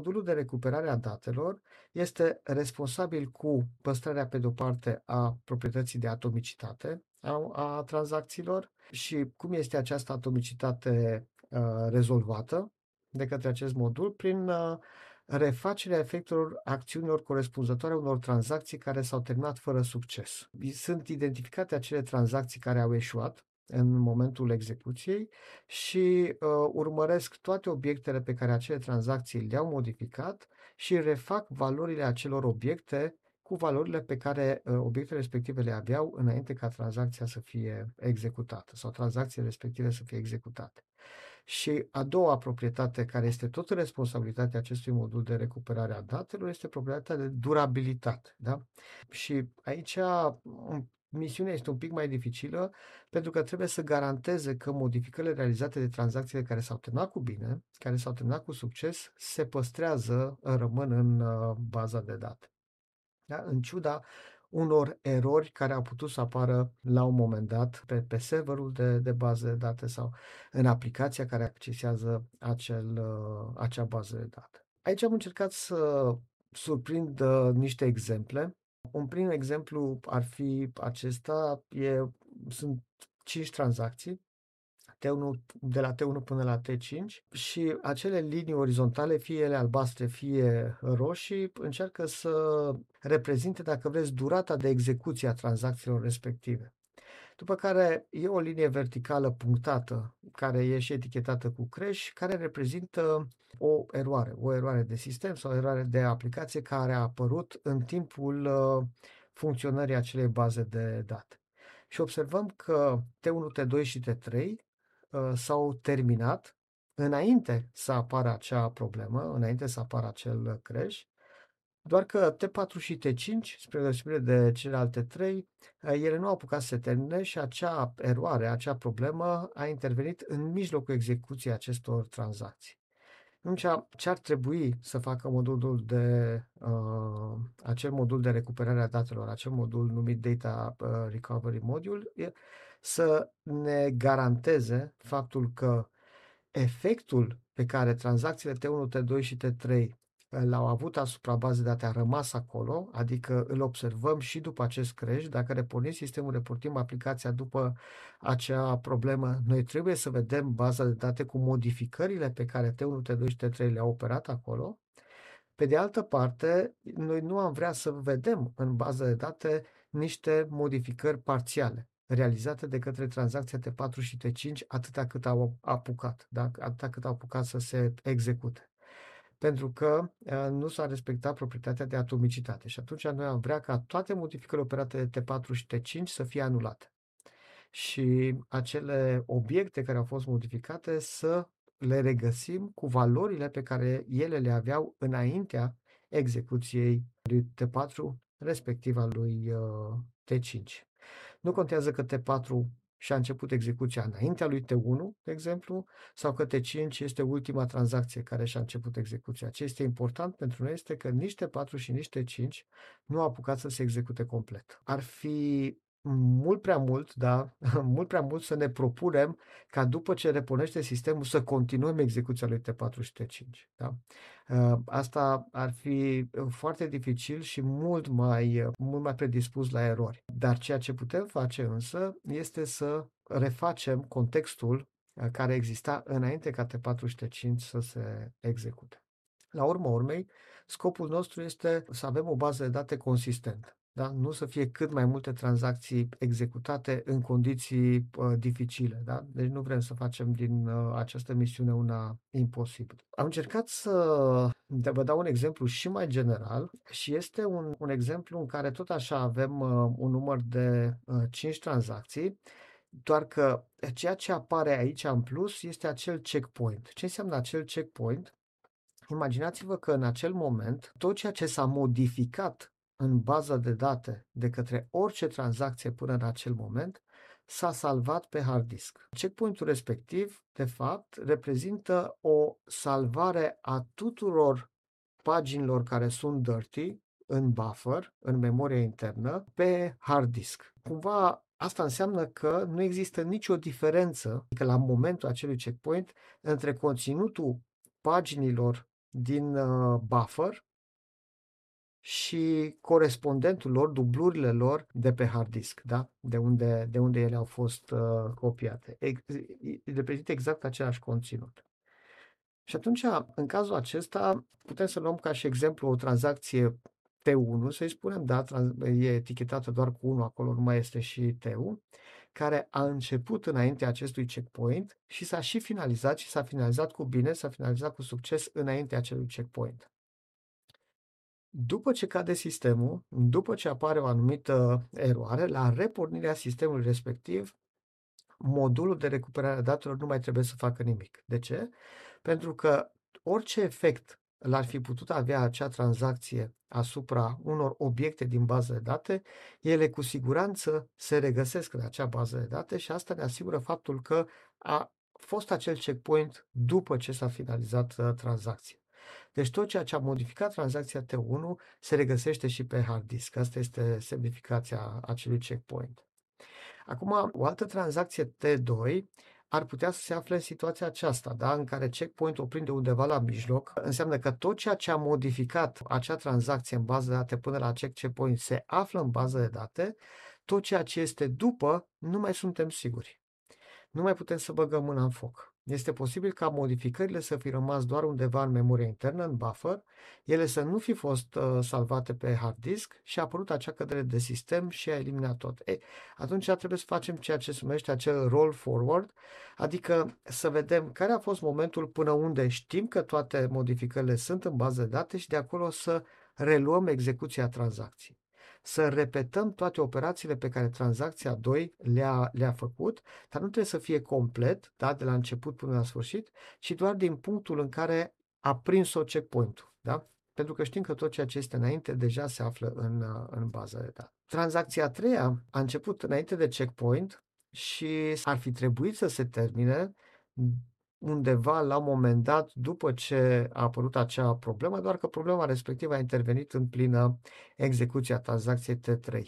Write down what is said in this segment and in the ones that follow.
Modulul de recuperare a datelor este responsabil cu păstrarea pe de-o parte a proprietății de atomicitate a, a tranzacțiilor și cum este această atomicitate uh, rezolvată de către acest modul prin uh, refacerea efectelor acțiunilor corespunzătoare unor tranzacții care s-au terminat fără succes. Sunt identificate acele tranzacții care au eșuat în momentul execuției și uh, urmăresc toate obiectele pe care acele tranzacții le-au modificat și refac valorile acelor obiecte cu valorile pe care uh, obiectele respective le aveau înainte ca tranzacția să fie executată sau tranzacțiile respective să fie executate. Și a doua proprietate, care este tot responsabilitatea acestui modul de recuperare a datelor, este proprietatea de durabilitate. Da? Și aici misiunea este un pic mai dificilă pentru că trebuie să garanteze că modificările realizate de tranzacțiile care s-au terminat cu bine, care s-au terminat cu succes, se păstrează, rămân în uh, baza de date. Da? În ciuda unor erori care au putut să apară la un moment dat pe, pe serverul de, de bază de date sau în aplicația care accesează acel, uh, acea bază de date. Aici am încercat să surprind uh, niște exemple un prim exemplu ar fi acesta, e, sunt 5 tranzacții, T1, de la T1 până la T5 și acele linii orizontale, fie ele albastre, fie roșii, încearcă să reprezinte, dacă vreți, durata de execuție a tranzacțiilor respective. După care e o linie verticală punctată, care e și etichetată cu crash, care reprezintă o eroare, o eroare de sistem sau o eroare de aplicație care a apărut în timpul uh, funcționării acelei baze de date. Și observăm că T1, T2 și T3 uh, s-au terminat înainte să apară acea problemă, înainte să apară acel crash doar că T4 și T5, spre deosebire de celelalte trei, eh, ele nu au apucat să se termine și acea eroare, acea problemă a intervenit în mijlocul execuției acestor tranzacții. Atunci, ce ar trebui să facă modulul de, uh, acel modul de recuperare a datelor, acel modul numit Data uh, Recovery Module, e să ne garanteze faptul că efectul pe care tranzacțiile T1, T2 și T3 l-au avut asupra bazei de date a rămas acolo, adică îl observăm și după acest crash. Dacă repornim sistemul, reportim aplicația după acea problemă, noi trebuie să vedem baza de date cu modificările pe care T1, T2 și T3 le-au operat acolo. Pe de altă parte, noi nu am vrea să vedem în baza de date niște modificări parțiale realizate de către tranzacția T4 și T5 atâta cât au apucat, da? atâta cât au apucat să se execute pentru că nu s-a respectat proprietatea de atomicitate. Și atunci noi am vrea ca toate modificările operate de T4 și T5 să fie anulate. Și acele obiecte care au fost modificate să le regăsim cu valorile pe care ele le aveau înaintea execuției lui T4, respectiv al lui T5. Nu contează că T4 și a început execuția înaintea lui T1, de exemplu, sau că T5 este ultima tranzacție care și-a început execuția. Ce este important pentru noi este că nici T4 și nici T5 nu au apucat să se execute complet. Ar fi mult prea mult, da, mult prea mult să ne propunem ca după ce repornește sistemul să continuăm execuția lui T4 și T5. Da? Uh, asta ar fi uh, foarte dificil și mult mai, uh, mult mai predispus la erori. Dar ceea ce putem face însă este să refacem contextul care exista înainte ca T4 și T5 să se execute. La urmă urmei, scopul nostru este să avem o bază de date consistentă da? nu să fie cât mai multe tranzacții executate în condiții uh, dificile. Da? Deci nu vrem să facem din uh, această misiune una imposibilă. Am încercat să vă dau un exemplu și mai general și este un, un exemplu în care tot așa avem uh, un număr de uh, 5 tranzacții, doar că ceea ce apare aici în plus este acel checkpoint. Ce înseamnă acel checkpoint? Imaginați-vă că în acel moment tot ceea ce s-a modificat în baza de date de către orice tranzacție până în acel moment, s-a salvat pe hard disk. Checkpointul respectiv, de fapt, reprezintă o salvare a tuturor paginilor care sunt dirty în buffer, în memoria internă, pe hard disk. Cumva Asta înseamnă că nu există nicio diferență adică la momentul acelui checkpoint între conținutul paginilor din uh, buffer și corespondentul lor, dublurile lor de pe hard disk, da? de, unde, de unde ele au fost uh, copiate. Ex- reprezintă exact același conținut. Și atunci, în cazul acesta, putem să luăm ca și exemplu o tranzacție T1, să-i spunem, da, e etichetată doar cu 1, acolo nu mai este și T-ul, care a început înainte acestui checkpoint și s-a și finalizat și s-a finalizat cu bine, s-a finalizat cu succes înainte acelui checkpoint. După ce cade sistemul, după ce apare o anumită eroare, la repornirea sistemului respectiv, modulul de recuperare a datelor nu mai trebuie să facă nimic. De ce? Pentru că orice efect l-ar fi putut avea acea tranzacție asupra unor obiecte din bază de date, ele cu siguranță se regăsesc în acea bază de date și asta ne asigură faptul că a fost acel checkpoint după ce s-a finalizat uh, tranzacția. Deci tot ceea ce a modificat tranzacția T1 se regăsește și pe hard disk. Asta este semnificația acelui checkpoint. Acum, o altă tranzacție T2 ar putea să se afle în situația aceasta, da? în care checkpoint-ul prinde undeva la mijloc, înseamnă că tot ceea ce a modificat acea tranzacție în bază de date până la checkpoint se află în bază de date, tot ceea ce este după nu mai suntem siguri. Nu mai putem să băgăm mâna în foc. Este posibil ca modificările să fi rămas doar undeva în memoria internă, în buffer, ele să nu fi fost uh, salvate pe hard disk și a apărut acea cădere de sistem și a eliminat tot. Ei, atunci trebuie să facem ceea ce se numește acel roll forward, adică să vedem care a fost momentul până unde știm că toate modificările sunt în bază de date și de acolo să reluăm execuția tranzacției să repetăm toate operațiile pe care tranzacția 2 le-a, le-a făcut, dar nu trebuie să fie complet, da, de la început până la sfârșit, ci doar din punctul în care a prins-o checkpoint-ul. Da? Pentru că știm că tot ceea ce este înainte deja se află în, în baza de date. Tranzacția a treia a început înainte de checkpoint și ar fi trebuit să se termine undeva la un moment dat după ce a apărut acea problemă, doar că problema respectivă a intervenit în plină execuție a tranzacției T3.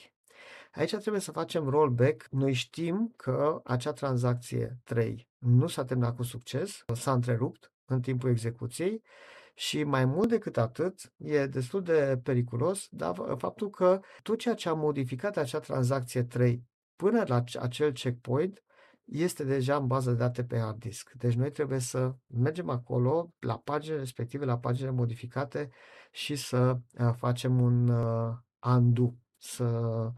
Aici trebuie să facem rollback. Noi știm că acea tranzacție 3 nu s-a terminat cu succes, s-a întrerupt în timpul execuției și mai mult decât atât, e destul de periculos dar faptul că tot ceea ce a modificat acea tranzacție 3 până la acel checkpoint este deja în bază de date pe hard disk. Deci noi trebuie să mergem acolo, la paginile respective, la paginile modificate și să uh, facem un uh, undo, să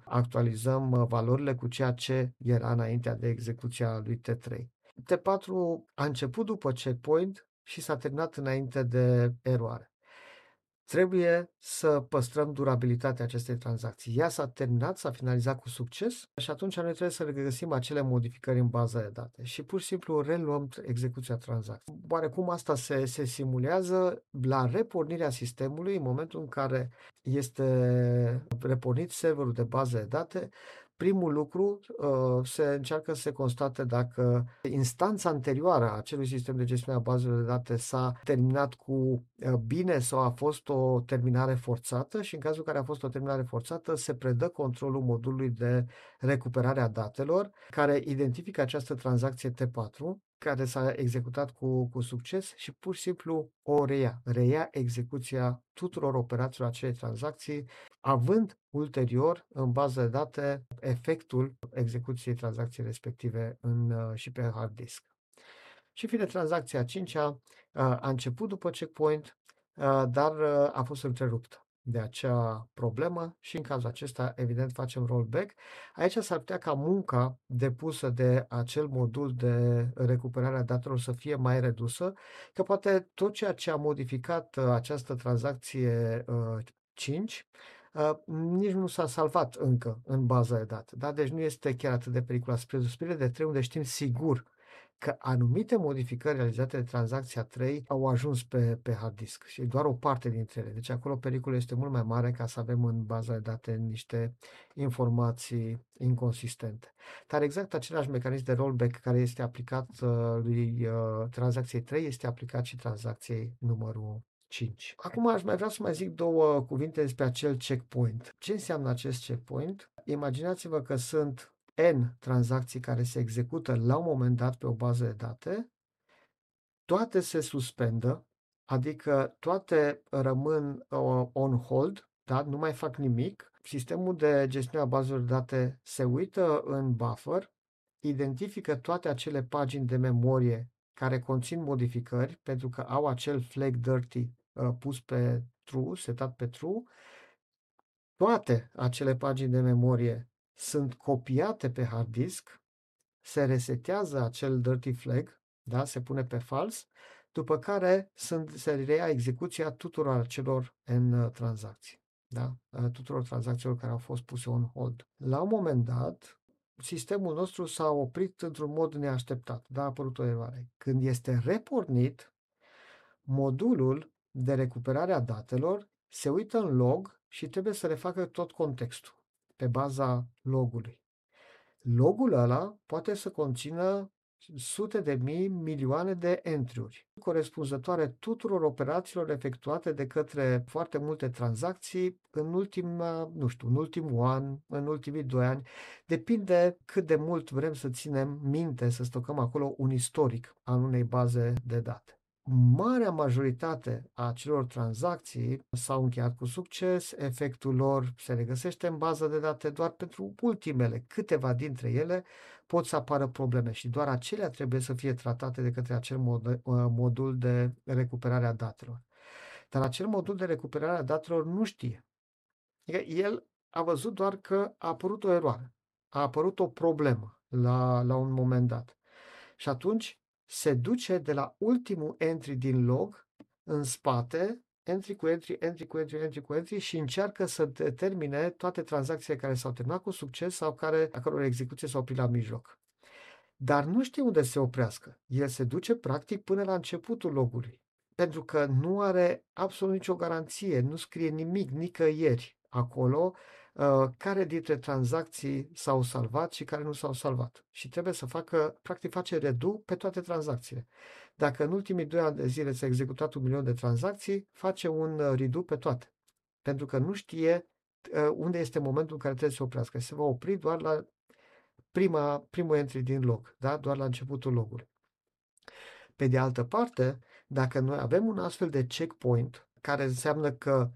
actualizăm uh, valorile cu ceea ce era înaintea de execuția lui T3. T4 a început după checkpoint și s-a terminat înainte de eroare. Trebuie să păstrăm durabilitatea acestei tranzacții. Ea s-a terminat, s-a finalizat cu succes și atunci noi trebuie să regăsim acele modificări în baza de date și pur și simplu reluăm execuția tranzacției. Oarecum asta se, se simulează la repornirea sistemului în momentul în care este repornit serverul de bază de date, Primul lucru uh, se încearcă să se constate dacă instanța anterioară a acelui sistem de gestiune a bazelor de date s-a terminat cu uh, bine sau a fost o terminare forțată și în cazul în care a fost o terminare forțată se predă controlul modulului de recuperare a datelor care identifică această tranzacție T4 care s-a executat cu, cu succes și pur și simplu o reia. Reia execuția tuturor operațiilor acelei tranzacții, având ulterior, în bază de date, efectul execuției tranzacției respective în, uh, și pe hard disk. Și fine, tranzacția a cincea uh, a început după checkpoint, uh, dar a fost întreruptă de acea problemă și în cazul acesta, evident, facem rollback. Aici s-ar putea ca munca depusă de acel modul de recuperare a datelor să fie mai redusă, că poate tot ceea ce a modificat uh, această tranzacție 5 uh, uh, nici nu s-a salvat încă în baza de date. Da? Deci nu este chiar atât de periculos. Spre de 3, unde știm sigur că anumite modificări realizate de tranzacția 3 au ajuns pe, pe hard disk și doar o parte dintre ele. Deci acolo pericolul este mult mai mare ca să avem în baza de date niște informații inconsistente. Dar exact același mecanism de rollback care este aplicat uh, lui uh, tranzacției 3 este aplicat și tranzacției numărul 5. Acum aș mai vrea să mai zic două cuvinte despre acel checkpoint. Ce înseamnă acest checkpoint? Imaginați-vă că sunt N tranzacții care se execută la un moment dat pe o bază de date, toate se suspendă, adică toate rămân uh, on hold, da? nu mai fac nimic. Sistemul de gestiune a bazelor de date se uită în buffer, identifică toate acele pagini de memorie care conțin modificări, pentru că au acel flag dirty uh, pus pe true, setat pe true. Toate acele pagini de memorie sunt copiate pe hard disk, se resetează acel dirty flag, da, se pune pe fals, după care sunt, se reia execuția tuturor acelor în uh, tranzacții, da, uh, tuturor tranzacțiilor care au fost puse on hold. La un moment dat, sistemul nostru s-a oprit într-un mod neașteptat, da, a apărut o eroare. Când este repornit, modulul de recuperare a datelor se uită în log și trebuie să refacă tot contextul pe baza logului. Logul ăla poate să conțină sute de mii, milioane de entry-uri, corespunzătoare tuturor operațiilor efectuate de către foarte multe tranzacții în ultima, nu știu, în ultimul an, în ultimii doi ani. Depinde cât de mult vrem să ținem minte, să stocăm acolo un istoric al unei baze de date marea majoritate a acelor tranzacții s-au încheiat cu succes, efectul lor se regăsește în bază de date doar pentru ultimele, câteva dintre ele pot să apară probleme și doar acelea trebuie să fie tratate de către acel mod, uh, modul de recuperare a datelor. Dar acel modul de recuperare a datelor nu știe. Adică el a văzut doar că a apărut o eroare, a apărut o problemă la, la un moment dat. Și atunci se duce de la ultimul entry din log în spate, entry cu entry, entry cu entry, entry cu entry și încearcă să determine toate tranzacțiile care s-au terminat cu succes sau care, a căror execuție s-au oprit la mijloc. Dar nu știe unde se oprească. El se duce practic până la începutul logului. Pentru că nu are absolut nicio garanție, nu scrie nimic nicăieri acolo Uh, care dintre tranzacții s-au salvat și care nu s-au salvat. Și trebuie să facă, practic face redu pe toate tranzacțiile. Dacă în ultimii doi ani de zile s-a executat un milion de tranzacții, face un uh, redo pe toate. Pentru că nu știe uh, unde este momentul în care trebuie să se oprească. Se va opri doar la prima, primul entry din log, da? doar la începutul logului. Pe de altă parte, dacă noi avem un astfel de checkpoint, care înseamnă că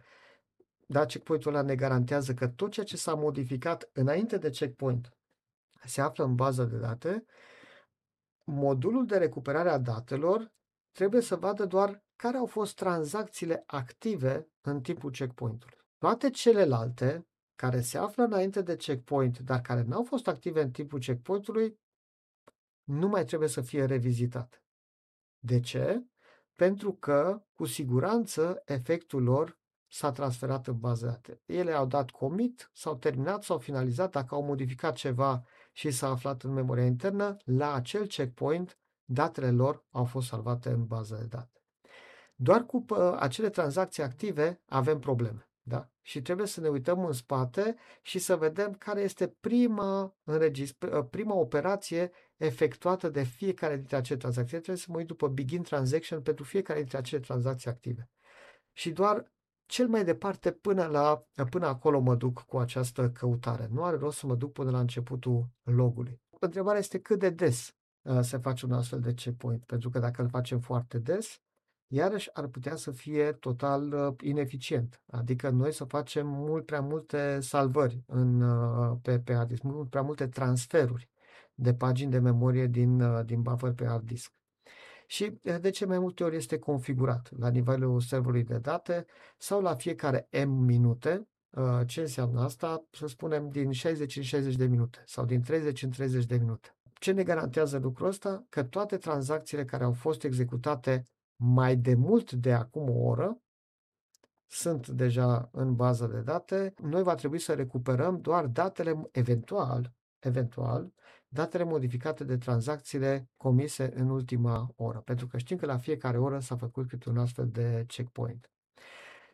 da, checkpoint-ul ăla ne garantează că tot ceea ce s-a modificat înainte de checkpoint se află în bază de date, modulul de recuperare a datelor trebuie să vadă doar care au fost tranzacțiile active în timpul checkpoint-ului. Toate celelalte care se află înainte de checkpoint, dar care n-au fost active în timpul checkpoint-ului, nu mai trebuie să fie revizitate. De ce? Pentru că, cu siguranță, efectul lor s-a transferat în bază date. Ele au dat commit, s-au terminat, s-au finalizat, dacă au modificat ceva și s-a aflat în memoria internă, la acel checkpoint, datele lor au fost salvate în bază de date. Doar cu acele tranzacții active avem probleme. Da? Și trebuie să ne uităm în spate și să vedem care este prima, prima operație efectuată de fiecare dintre acele tranzacții. Trebuie să mă uit după begin transaction pentru fiecare dintre acele tranzacții active. Și doar cel mai departe până, la, până acolo mă duc cu această căutare. Nu are rost să mă duc până la începutul logului. Întrebarea este cât de des uh, se face un astfel de checkpoint, pentru că dacă îl facem foarte des, iarăși ar putea să fie total uh, ineficient. Adică noi să facem mult prea multe salvări în, uh, pe, pe hard disk, mult prea multe transferuri de pagini de memorie din, uh, din buffer pe hard disk și de ce mai multe ori este configurat la nivelul serverului de date sau la fiecare M minute. Ce înseamnă asta? Să spunem din 60 în 60 de minute sau din 30 în 30 de minute. Ce ne garantează lucrul ăsta? Că toate tranzacțiile care au fost executate mai de mult de acum o oră sunt deja în bază de date. Noi va trebui să recuperăm doar datele eventual, eventual datele modificate de tranzacțiile comise în ultima oră, pentru că știm că la fiecare oră s-a făcut câte un astfel de checkpoint.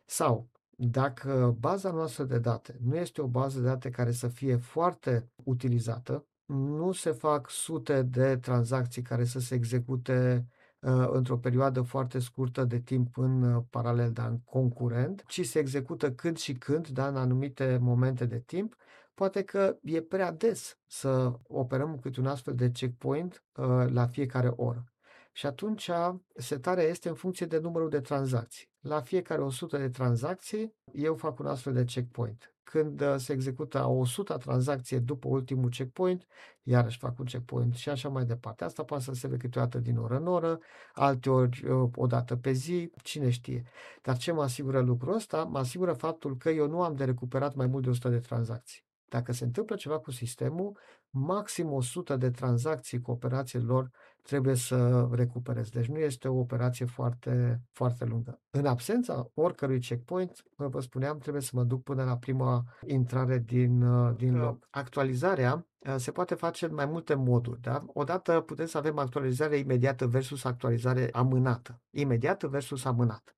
Sau, dacă baza noastră de date nu este o bază de date care să fie foarte utilizată, nu se fac sute de tranzacții care să se execute uh, într-o perioadă foarte scurtă de timp în uh, paralel, dar în concurent, ci se execută când și când, da, în anumite momente de timp, poate că e prea des să operăm câte un astfel de checkpoint uh, la fiecare oră. Și atunci setarea este în funcție de numărul de tranzacții. La fiecare 100 de tranzacții, eu fac un astfel de checkpoint. Când uh, se execută a 100 tranzacție după ultimul checkpoint, iarăși fac un checkpoint și așa mai departe. Asta poate să se vede câteodată din oră în oră, alteori uh, o dată pe zi, cine știe. Dar ce mă asigură lucrul ăsta? Mă asigură faptul că eu nu am de recuperat mai mult de 100 de tranzacții. Dacă se întâmplă ceva cu sistemul, maxim 100 de tranzacții cu operațiile lor trebuie să recuperez. Deci nu este o operație foarte, foarte lungă. În absența oricărui checkpoint, vă spuneam, trebuie să mă duc până la prima intrare din, uh, din log. Actualizarea uh, se poate face în mai multe moduri. Da? Odată putem să avem actualizare imediată versus actualizare amânată. Imediată versus amânată.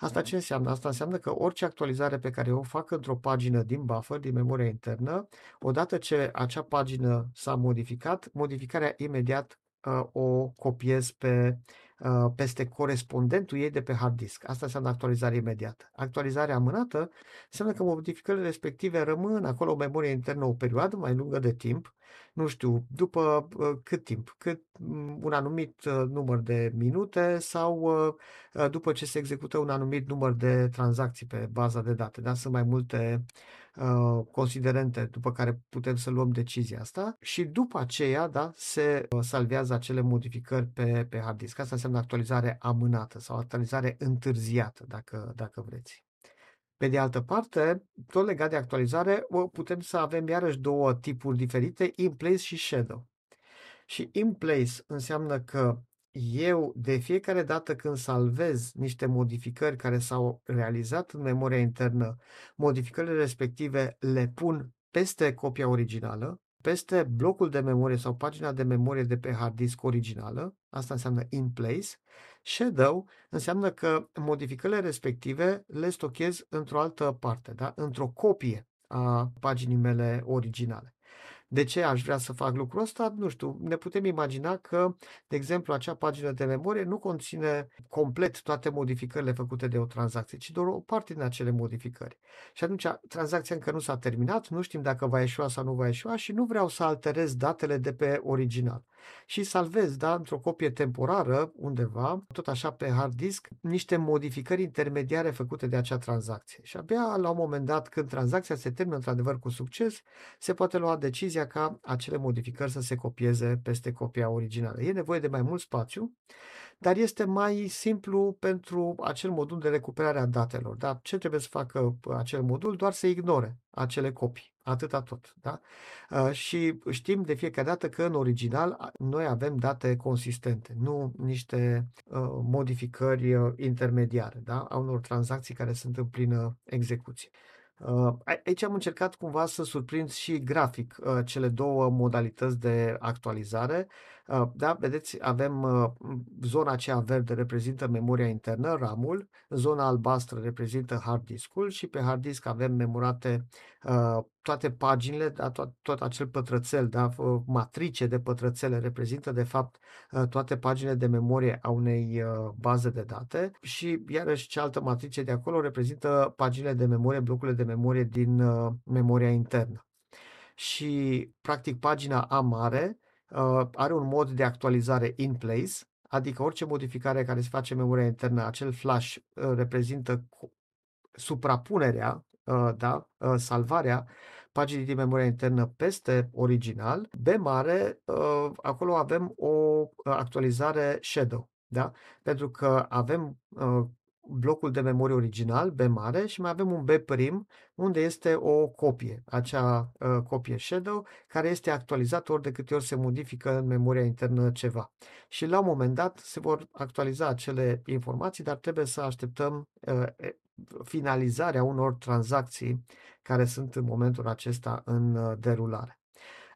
Asta ce înseamnă? Asta înseamnă că orice actualizare pe care o fac într-o pagină din buffer, din memoria internă, odată ce acea pagină s-a modificat, modificarea imediat uh, o copiez pe, uh, peste corespondentul ei de pe hard disk. Asta înseamnă actualizare imediată. Actualizarea amânată înseamnă că modificările respective rămân acolo în memoria internă o perioadă mai lungă de timp, nu știu, după uh, cât timp, cât um, un anumit uh, număr de minute sau uh, uh, după ce se execută un anumit număr de tranzacții pe baza de date. Da? Sunt mai multe uh, considerente după care putem să luăm decizia asta și după aceea da, se uh, salvează acele modificări pe, pe hard disk. Asta înseamnă actualizare amânată sau actualizare întârziată, dacă, dacă vreți. Pe de altă parte, tot legat de actualizare, putem să avem iarăși două tipuri diferite, in place și shadow. Și in place înseamnă că eu de fiecare dată când salvez niște modificări care s-au realizat în memoria internă, modificările respective le pun peste copia originală, peste blocul de memorie sau pagina de memorie de pe hard disk originală, asta înseamnă in place, shadow înseamnă că modificările respective le stochez într-o altă parte, da? într-o copie a paginii mele originale. De ce aș vrea să fac lucrul ăsta? Nu știu, ne putem imagina că, de exemplu, acea pagină de memorie nu conține complet toate modificările făcute de o tranzacție, ci doar o parte din acele modificări. Și atunci tranzacția încă nu s-a terminat, nu știm dacă va ieșua sau nu va ieșua și nu vreau să alterez datele de pe original. Și salvez, da, într-o copie temporară, undeva, tot așa pe hard disk, niște modificări intermediare făcute de acea tranzacție. Și abia la un moment dat, când tranzacția se termină într-adevăr cu succes, se poate lua decizia decizia ca acele modificări să se copieze peste copia originală. E nevoie de mai mult spațiu, dar este mai simplu pentru acel modul de recuperare a datelor. Da? Ce trebuie să facă acel modul? Doar să ignore acele copii. Atâta tot. Da? Uh, și știm de fiecare dată că în original noi avem date consistente, nu niște uh, modificări uh, intermediare da? a unor tranzacții care sunt în plină execuție. Uh, aici am încercat cumva să surprind și grafic uh, cele două modalități de actualizare. Uh, da, vedeți, avem zona aceea verde reprezintă memoria internă, RAM-ul, zona albastră reprezintă hard disk-ul și pe hard disk avem memorate toate paginile, da, tot, tot acel pătrățel, da, matrice de pătrățele reprezintă de fapt toate paginile de memorie a unei baze de date și iarăși cealaltă matrice de acolo reprezintă paginile de memorie, blocurile de memorie din memoria internă. Și practic pagina A mare are un mod de actualizare in place, adică orice modificare care se face în memoria internă, acel flash reprezintă suprapunerea Uh, da, uh, salvarea paginii din memoria internă peste original. B mare, uh, acolo avem o actualizare shadow, da? pentru că avem blocul de memorie original, B mare, și mai avem un B prim, unde este o copie, acea uh, copie shadow, care este actualizată ori de câte ori se modifică în memoria internă ceva. Și la un moment dat se vor actualiza acele informații, dar trebuie să așteptăm uh, finalizarea unor tranzacții care sunt în momentul acesta în uh, derulare.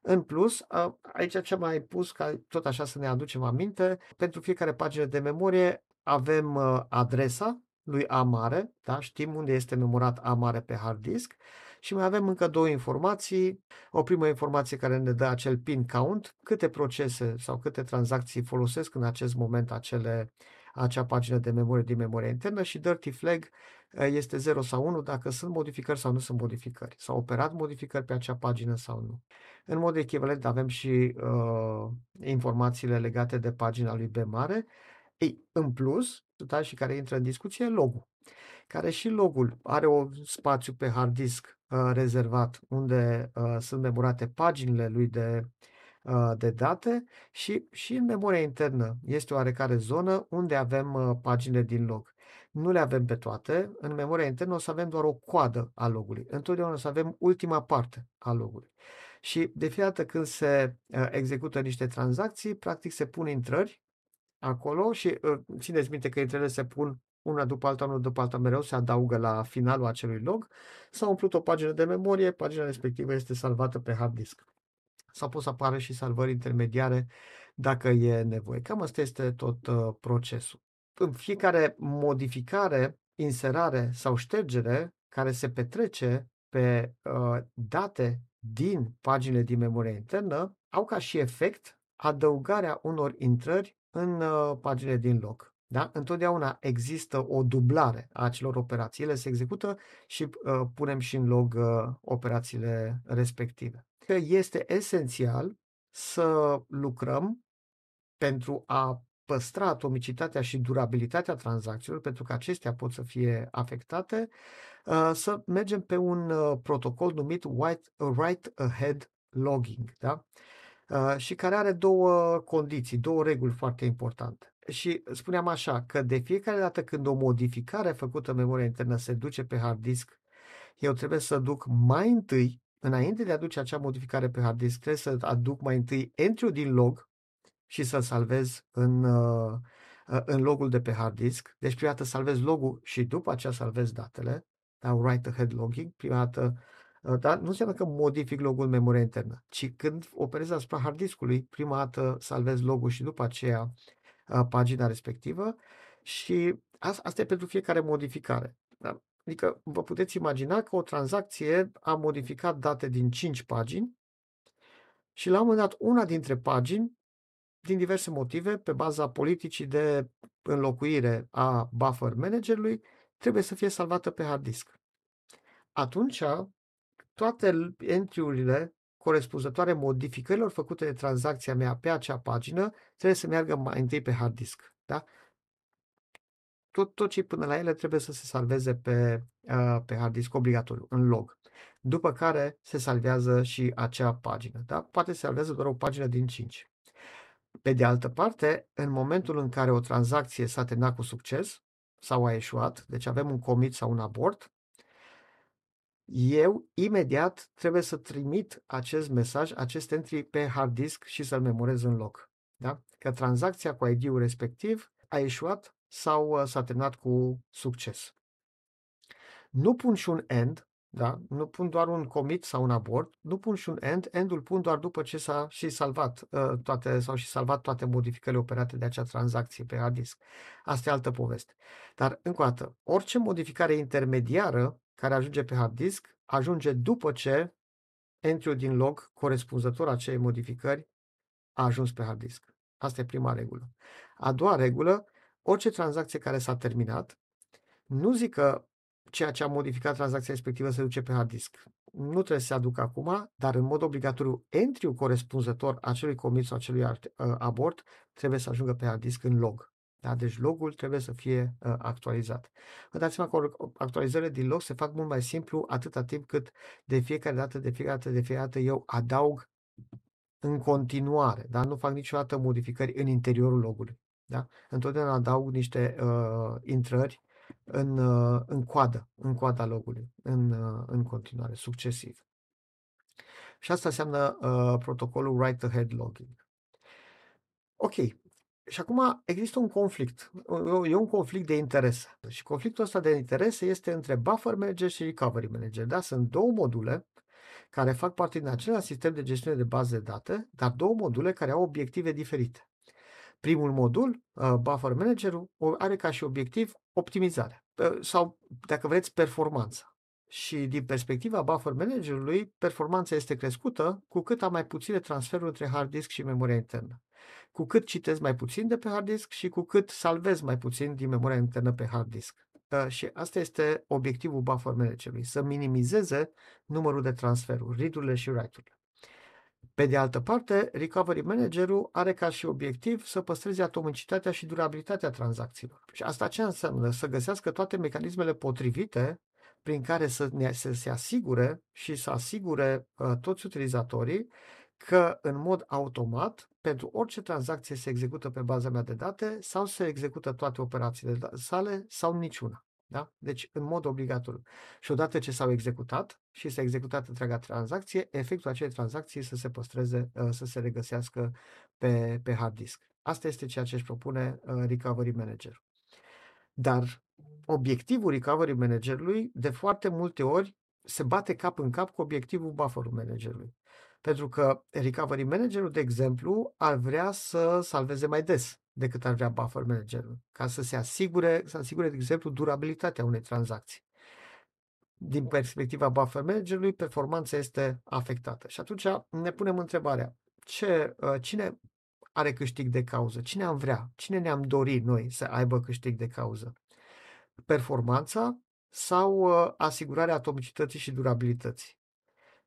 În plus, aici ce am mai pus, ca tot așa să ne aducem aminte, pentru fiecare pagină de memorie avem adresa lui A mare, da? știm unde este memorat A mare pe hard disk și mai avem încă două informații. O primă informație care ne dă acel pin count, câte procese sau câte tranzacții folosesc în acest moment acele, acea pagină de memorie din memoria internă și dirty flag eh, este 0 sau 1 dacă sunt modificări sau nu sunt modificări. S-au operat modificări pe acea pagină sau nu. În mod echivalent avem și uh, informațiile legate de pagina lui B mare. Ei, în plus, da, și care intră în discuție, logul care și logul are un spațiu pe hard disk uh, rezervat unde uh, sunt memorate paginile lui de, uh, de date și, și în memoria internă este o oarecare zonă unde avem uh, paginile din log. Nu le avem pe toate, în memoria internă o să avem doar o coadă a logului. Întotdeauna o să avem ultima parte a logului. Și de fiecare dată când se uh, execută niște tranzacții, practic se pun intrări acolo și uh, țineți minte că intrările se pun una după alta, una după alta, mereu se adaugă la finalul acelui log, s-a umplut o pagină de memorie, pagina respectivă este salvată pe hard disk. Sau pot să apară și salvări intermediare dacă e nevoie. Cam asta este tot uh, procesul. În fiecare modificare, inserare sau ștergere care se petrece pe uh, date din paginile din memoria internă, au ca și efect adăugarea unor intrări în uh, paginile din log. Da? Întotdeauna există o dublare a acelor operații. Ele se execută și uh, punem și în log uh, operațiile respective. Că este esențial să lucrăm pentru a păstra atomicitatea și durabilitatea tranzacțiilor, pentru că acestea pot să fie afectate, uh, să mergem pe un uh, protocol numit White, Write Ahead Logging, da? Uh, și care are două condiții, două reguli foarte importante și spuneam așa, că de fiecare dată când o modificare făcută în memoria internă se duce pe hard disk, eu trebuie să duc mai întâi, înainte de a aduce acea modificare pe hard disk, trebuie să aduc mai întâi entry din log și să-l salvez în, uh, în logul de pe hard disk. Deci prima dată salvez logul și după aceea salvez datele, da, write ahead logging, prima dată uh, dar nu înseamnă că modific logul în memoria internă, ci când operez asupra hard diskului, prima dată salvez logul și după aceea pagina respectivă și asta e pentru fiecare modificare. Da? Adică vă puteți imagina că o tranzacție a modificat date din 5 pagini și la un moment dat una dintre pagini, din diverse motive, pe baza politicii de înlocuire a buffer managerului, trebuie să fie salvată pe hard disk. Atunci, toate entry-urile corespunzătoare modificărilor făcute de tranzacția mea pe acea pagină trebuie să meargă mai întâi pe hard disk. Da? Tot, tot ce până la ele trebuie să se salveze pe, uh, pe hard disk obligatoriu, în log. După care se salvează și acea pagină. Da? Poate se salvează doar o pagină din 5. Pe de altă parte, în momentul în care o tranzacție s-a terminat cu succes sau a eșuat, deci avem un commit sau un abort, eu imediat trebuie să trimit acest mesaj, acest entry pe hard disk și să-l memorez în loc. Da? Că tranzacția cu ID-ul respectiv a ieșuat sau uh, s-a terminat cu succes. Nu pun și un end, da? nu pun doar un commit sau un abort, nu pun și un end, endul pun doar după ce s-a și salvat uh, toate, sau și salvat toate modificările operate de acea tranzacție pe hard disk. Asta e altă poveste. Dar, încă o dată, orice modificare intermediară care ajunge pe hard disk ajunge după ce entry din log corespunzător acelei modificări a ajuns pe hard disk. Asta e prima regulă. A doua regulă, orice tranzacție care s-a terminat, nu zic că ceea ce a modificat tranzacția respectivă se duce pe hard disk. Nu trebuie să se aducă acum, dar în mod obligatoriu entry corespunzător acelui commit sau acelui uh, abort trebuie să ajungă pe hard disk în log. Da? Deci logul trebuie să fie uh, actualizat. Vă dați seama că actualizările din log se fac mult mai simplu atâta timp cât de fiecare dată, de fiecare dată, de fiecare dată eu adaug în continuare, da? nu fac niciodată modificări în interiorul logului. Da? Întotdeauna adaug niște uh, intrări în, uh, în coadă, în coada logului, în, uh, în continuare, succesiv. Și asta înseamnă uh, protocolul Write Ahead Logging. Ok, și acum există un conflict. E un conflict de interese. Și conflictul ăsta de interese este între buffer manager și recovery manager. Da? Sunt două module care fac parte din același sistem de gestiune de baze de date, dar două module care au obiective diferite. Primul modul, uh, Buffer Manager, are ca și obiectiv optimizarea uh, sau, dacă vreți, performanța. Și din perspectiva buffer managerului, performanța este crescută cu cât am mai puține transferuri între hard disk și memoria internă. Cu cât citesc mai puțin de pe hard disk și cu cât salvez mai puțin din memoria internă pe hard disk. Uh, și asta este obiectivul buffer managerului, să minimizeze numărul de transferuri, read-urile și write-urile. Pe de altă parte, recovery managerul are ca și obiectiv să păstreze atomicitatea și durabilitatea tranzacțiilor. Și asta ce înseamnă? Să găsească toate mecanismele potrivite prin care să, ne, să se asigure și să asigure uh, toți utilizatorii că în mod automat, pentru orice tranzacție se execută pe baza mea de date sau se execută toate operațiile da, sale sau niciuna. Da? Deci, în mod obligatoriu. Și odată ce s-au executat și s-a executat întreaga tranzacție, efectul acelei tranzacții să se păstreze, uh, să se regăsească pe, pe hard disk. Asta este ceea ce își propune uh, Recovery Manager. Dar obiectivul recovery managerului de foarte multe ori se bate cap în cap cu obiectivul buffer managerului. Pentru că recovery managerul, de exemplu, ar vrea să salveze mai des decât ar vrea buffer managerul, ca să se asigure, să asigure, de exemplu, durabilitatea unei tranzacții. Din perspectiva buffer managerului, performanța este afectată. Și atunci ne punem întrebarea, ce, uh, cine are câștig de cauză? Cine am vrea? Cine ne-am dorit noi să aibă câștig de cauză? Performanța sau uh, asigurarea atomicității și durabilității?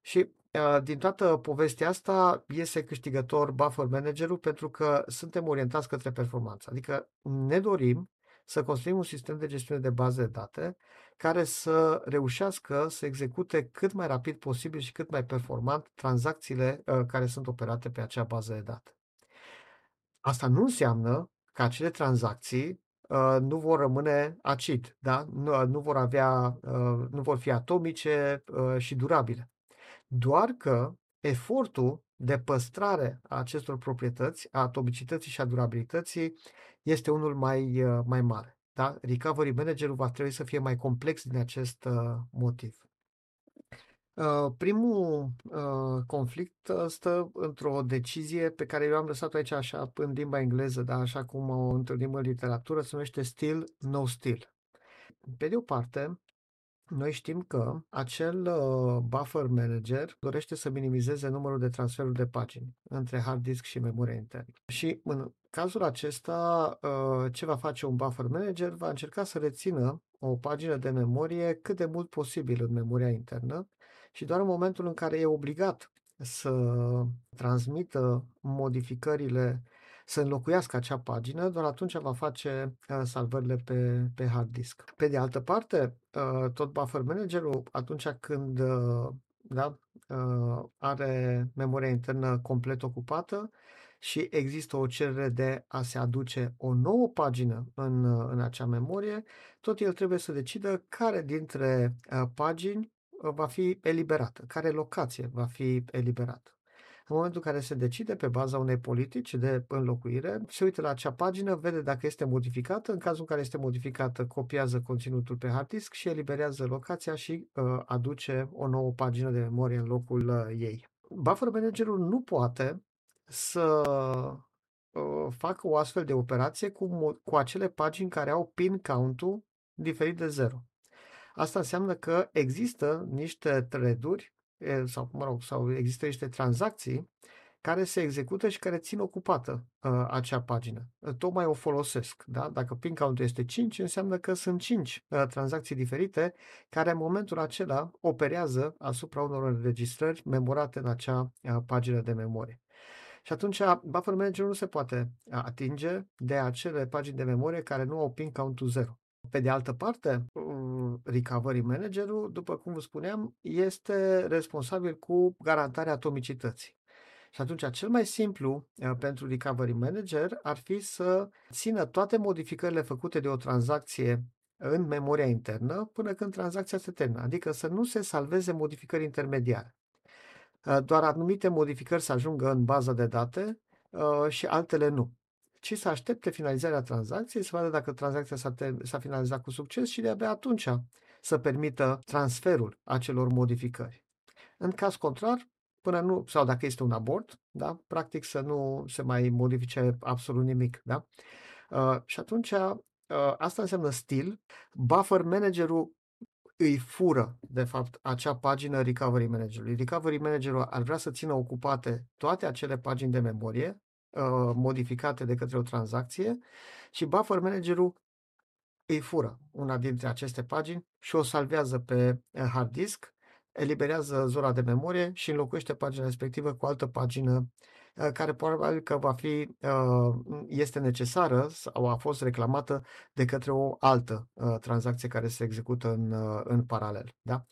Și uh, din toată povestea asta iese câștigător buffer managerul pentru că suntem orientați către performanță. Adică ne dorim să construim un sistem de gestiune de baze de date care să reușească să execute cât mai rapid posibil și cât mai performant tranzacțiile uh, care sunt operate pe acea bază de date. Asta nu înseamnă că acele tranzacții uh, nu vor rămâne acid, da? nu, uh, nu vor avea, uh, nu vor fi atomice uh, și durabile. Doar că efortul de păstrare a acestor proprietăți, a atomicității și a durabilității, este unul mai, uh, mai mare. Da? Recovery managerul va trebui să fie mai complex din acest uh, motiv. Uh, primul uh, conflict uh, stă într-o decizie pe care eu am lăsat-o aici așa în limba engleză, dar așa cum o întâlnim în literatură, se numește still, no still. Pe de o parte, noi știm că acel uh, buffer manager dorește să minimizeze numărul de transferuri de pagini între hard disk și memoria internă. Și în cazul acesta, uh, ce va face un buffer manager? Va încerca să rețină o pagină de memorie cât de mult posibil în memoria internă și doar în momentul în care e obligat să transmită modificările, să înlocuiască acea pagină, doar atunci va face uh, salvările pe, pe hard disk. Pe de altă parte, uh, tot buffer managerul, atunci când uh, da, are memoria internă complet ocupată și există o cerere de a se aduce o nouă pagină în, în acea memorie, tot el trebuie să decidă care dintre pagini va fi eliberată, care locație va fi eliberată. În momentul în care se decide pe baza unei politici de înlocuire, se uită la acea pagină, vede dacă este modificată, în cazul în care este modificată, copiază conținutul pe hard disk și eliberează locația și uh, aduce o nouă pagină de memorie în locul uh, ei. Buffer managerul nu poate să uh, facă o astfel de operație cu, cu acele pagini care au pin count-ul diferit de 0. Asta înseamnă că există niște thread-uri sau, mă rog, sau există niște tranzacții care se execută și care țin ocupată uh, acea pagină. Tocmai o folosesc. Da? Dacă pin count este 5, înseamnă că sunt 5 uh, tranzacții diferite care în momentul acela operează asupra unor înregistrări memorate în acea uh, pagină de memorie. Și atunci buffer manager nu se poate atinge de acele pagini de memorie care nu au pin count 0. Pe de altă parte, recovery managerul, după cum vă spuneam, este responsabil cu garantarea atomicității. Și atunci, cel mai simplu uh, pentru recovery manager ar fi să țină toate modificările făcute de o tranzacție în memoria internă până când tranzacția se termină, adică să nu se salveze modificări intermediare. Uh, doar anumite modificări să ajungă în baza de date uh, și altele nu ci să aștepte finalizarea tranzacției, să vadă dacă tranzacția s-a, s-a finalizat cu succes și de-abia atunci să permită transferul acelor modificări. În caz contrar, până nu, sau dacă este un abort, da, practic să nu se mai modifice absolut nimic, da? Uh, și atunci, uh, asta înseamnă stil. Buffer managerul îi fură, de fapt, acea pagină Recovery Managerului. Recovery Managerul ar vrea să țină ocupate toate acele pagini de memorie uh, modificate de către o tranzacție și Buffer Managerul îi fură una dintre aceste pagini și o salvează pe uh, hard disk, eliberează zona de memorie și înlocuiește pagina respectivă cu altă pagină uh, care probabil că va fi, uh, este necesară sau a fost reclamată de către o altă tranzacție care se execută în, în paralel. Da?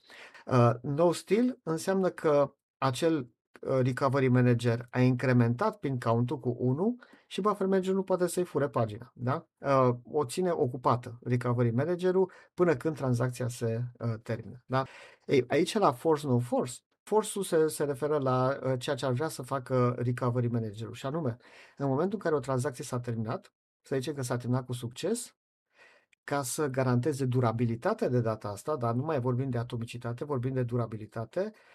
No still înseamnă că acel recovery manager a incrementat pin count-ul cu 1 și buffer manager nu poate să-i fure pagina. Da? Uh, o ține ocupată recovery managerul până când tranzacția se uh, termină. Da? Ei, aici la force no force, force-ul se, se referă la uh, ceea ce ar vrea să facă recovery managerul și anume, în momentul în care o tranzacție s-a terminat, să zicem că s-a terminat cu succes, ca să garanteze durabilitatea de data asta, dar nu mai vorbim de atomicitate, vorbim de durabilitate, Uh,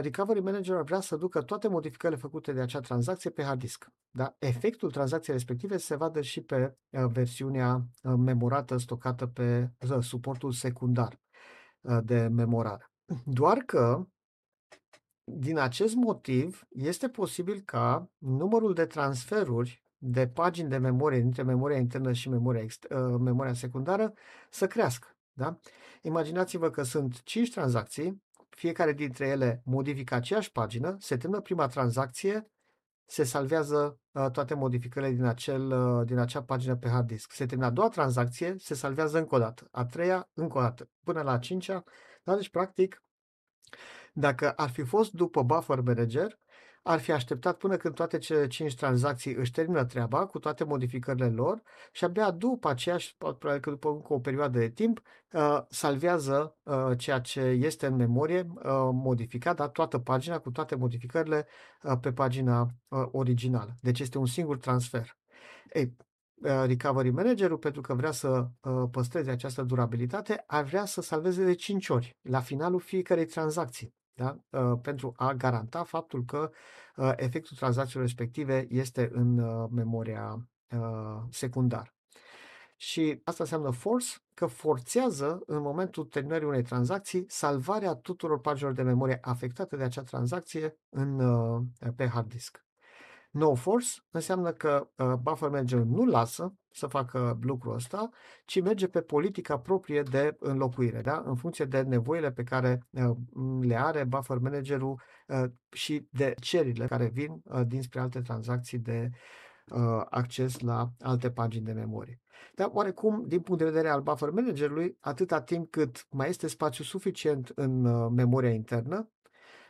recovery Manager ar vrea să ducă toate modificările făcute de acea tranzacție pe hard disk. Da? Efectul tranzacției respective se vadă și pe uh, versiunea uh, memorată stocată pe suportul secundar de memorare. Doar că din acest motiv este posibil ca numărul de transferuri de pagini de memorie dintre memoria internă și memoria, ext- memoria secundară să crească. Da? Imaginați-vă că sunt 5 tranzacții fiecare dintre ele modifică aceeași pagină, se termină prima tranzacție, se salvează uh, toate modificările din, acel, uh, din acea pagină pe hard disk. Se termină a doua tranzacție, se salvează încă o dată, a treia încă o dată, până la a cincea. Da? Deci, practic, dacă ar fi fost după buffer manager, ar fi așteptat până când toate cele 5 tranzacții își termină treaba cu toate modificările lor și abia după aceea, probabil că după o perioadă de timp, uh, salvează uh, ceea ce este în memorie uh, modificat, dar toată pagina cu toate modificările pe pagina originală. Deci este un singur transfer. Ei, Recovery Managerul, pentru că vrea să păstreze această durabilitate, ar vrea să salveze de 5 ori la finalul fiecarei tranzacții da? Uh, pentru a garanta faptul că uh, efectul tranzacțiilor respective este în uh, memoria secundară. Și asta înseamnă force, că forțează în momentul terminării unei tranzacții salvarea tuturor paginilor de memorie afectate de acea tranzacție în, pe hard disk. No force înseamnă că uh, buffer manager nu lasă să facă lucrul ăsta, ci merge pe politica proprie de înlocuire, da? în funcție de nevoile pe care uh, le are buffer managerul uh, și de cerile care vin uh, dinspre alte tranzacții de uh, acces la alte pagini de memorie. Dar oarecum, din punct de vedere al buffer managerului, atâta timp cât mai este spațiu suficient în uh, memoria internă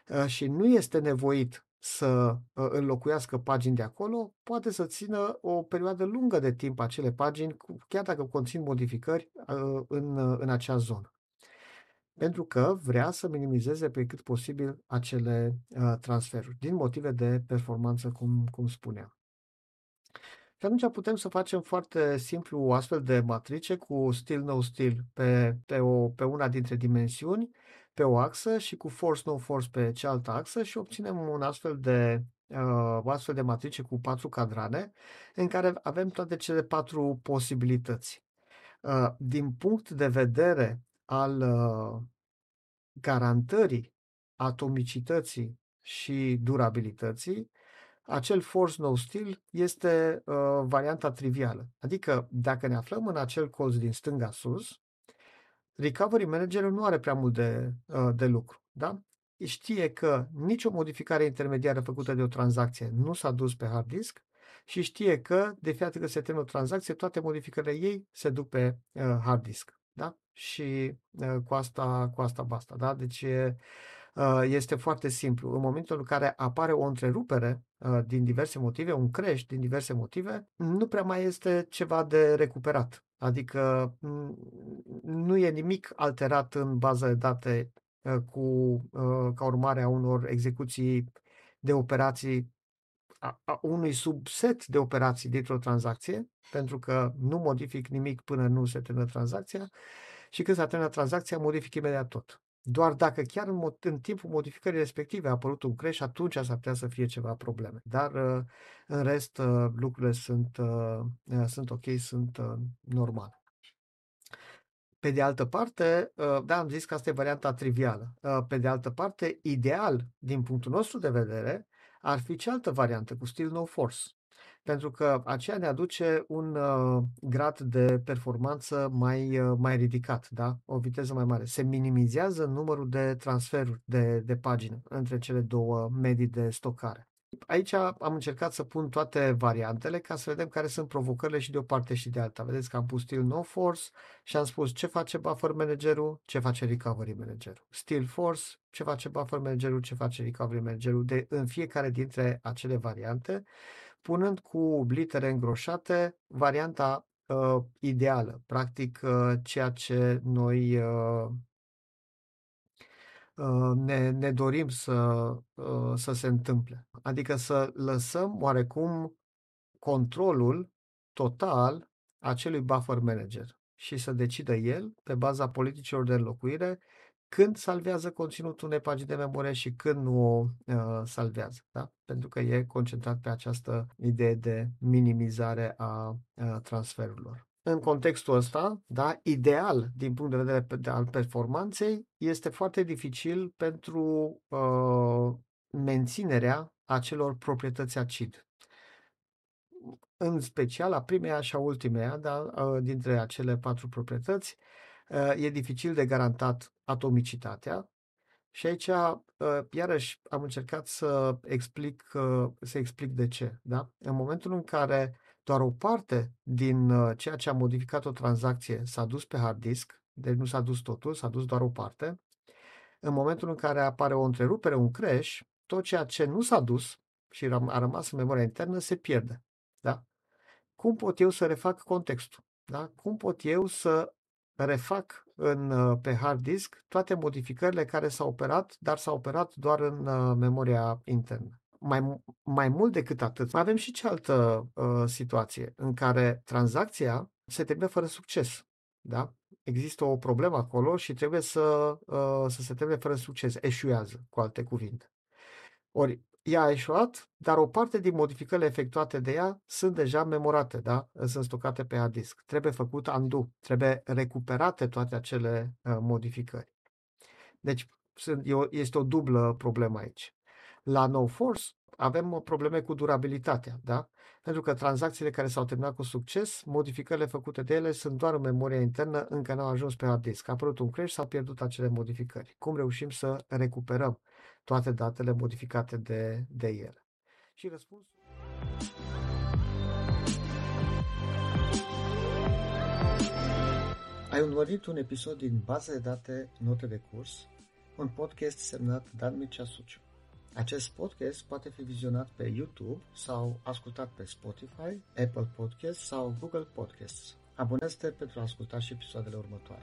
uh, și nu este nevoit să uh, înlocuiască pagini de acolo, poate să țină o perioadă lungă de timp acele pagini, chiar dacă conțin modificări uh, în, uh, în acea zonă. Pentru că vrea să minimizeze pe cât posibil acele transferuri, din motive de performanță, cum, cum spuneam. Și atunci putem să facem foarte simplu o astfel de matrice cu stil no stil pe, pe, o, pe una dintre dimensiuni pe o axă și cu force no force pe cealaltă axă și obținem un astfel de uh, o astfel de matrice cu patru cadrane în care avem toate cele patru posibilități. Uh, din punct de vedere al uh, garantării atomicității și durabilității, acel force no still este uh, varianta trivială. Adică dacă ne aflăm în acel colț din stânga sus, recovery managerul nu are prea mult de, uh, de lucru. Da? Știe că nicio modificare intermediară făcută de o tranzacție nu s-a dus pe hard disk și știe că, de fiecare că se termină o tranzacție, toate modificările ei se duc pe uh, hard disk. Da? Și uh, cu, asta, cu asta basta. Da? Deci e, este foarte simplu. În momentul în care apare o întrerupere din diverse motive, un crash din diverse motive, nu prea mai este ceva de recuperat. Adică nu e nimic alterat în baza de date ă, cu, ă, ca urmare a unor execuții de operații, a, a unui subset de operații dintr-o tranzacție, pentru că nu modific nimic până nu se termină tranzacția și când se termină tranzacția, modific imediat tot. Doar dacă chiar în, mod, în timpul modificării respective a apărut un crash, atunci s-ar putea să fie ceva probleme. Dar uh, în rest uh, lucrurile sunt, uh, sunt ok, sunt normale. Pe de altă parte, da, am zis că asta e varianta trivială. Pe de altă parte, ideal, din punctul nostru de vedere, ar fi cealaltă variantă cu Still No Force pentru că aceea ne aduce un uh, grad de performanță mai, uh, mai ridicat, da? o viteză mai mare. Se minimizează numărul de transferuri de, de pagină între cele două medii de stocare. Aici am încercat să pun toate variantele ca să vedem care sunt provocările și de o parte și de alta. Vedeți că am pus Still No Force și am spus ce face buffer managerul, ce face recovery managerul. Still Force, ce face buffer managerul, ce face recovery managerul. De, în fiecare dintre acele variante punând cu litere îngroșate varianta uh, ideală, practic uh, ceea ce noi uh, uh, ne, ne dorim să, uh, să se întâmple. Adică să lăsăm oarecum controlul total acelui buffer manager și să decidă el, pe baza politicilor de înlocuire, când salvează conținutul unei pagini de memorie și când nu o uh, salvează, da? pentru că e concentrat pe această idee de minimizare a uh, transferurilor. În contextul ăsta, da, ideal din punct de vedere al performanței, este foarte dificil pentru uh, menținerea acelor proprietăți acid. În special a primeia și a ultimeia, da, uh, dintre acele patru proprietăți, uh, e dificil de garantat atomicitatea. Și aici, uh, iarăși, am încercat să explic, uh, să explic de ce. Da? În momentul în care doar o parte din uh, ceea ce a modificat o tranzacție s-a dus pe hard disk, deci nu s-a dus totul, s-a dus doar o parte, în momentul în care apare o întrerupere, un crash, tot ceea ce nu s-a dus și a rămas în memoria internă se pierde. Da? Cum pot eu să refac contextul? Da? Cum pot eu să refac în, uh, pe hard disk toate modificările care s-au operat, dar s-au operat doar în uh, memoria internă. Mai, mai mult decât atât, mai avem și cealaltă uh, situație în care tranzacția se termină fără succes. Da? Există o problemă acolo și trebuie să, uh, să se termine fără succes, eșuează, cu alte cuvinte. Ori ea a eșuat, dar o parte din modificările efectuate de ea sunt deja memorate, da? sunt stocate pe hard disk. Trebuie făcut undo, trebuie recuperate toate acele uh, modificări. Deci este o dublă problemă aici. La No Force avem probleme cu durabilitatea, da? Pentru că tranzacțiile care s-au terminat cu succes, modificările făcute de ele sunt doar în memoria internă, încă n-au ajuns pe hard disk. A apărut un crash, s-au pierdut acele modificări. Cum reușim să recuperăm toate datele modificate de, de el? Și răspunsul... Ai urmărit un episod din Baza de date Note de curs, un podcast semnat Dan Mircea Suciu. Acest podcast poate fi vizionat pe YouTube sau ascultat pe Spotify, Apple Podcasts sau Google Podcasts. Abonează-te pentru a asculta și episoadele următoare.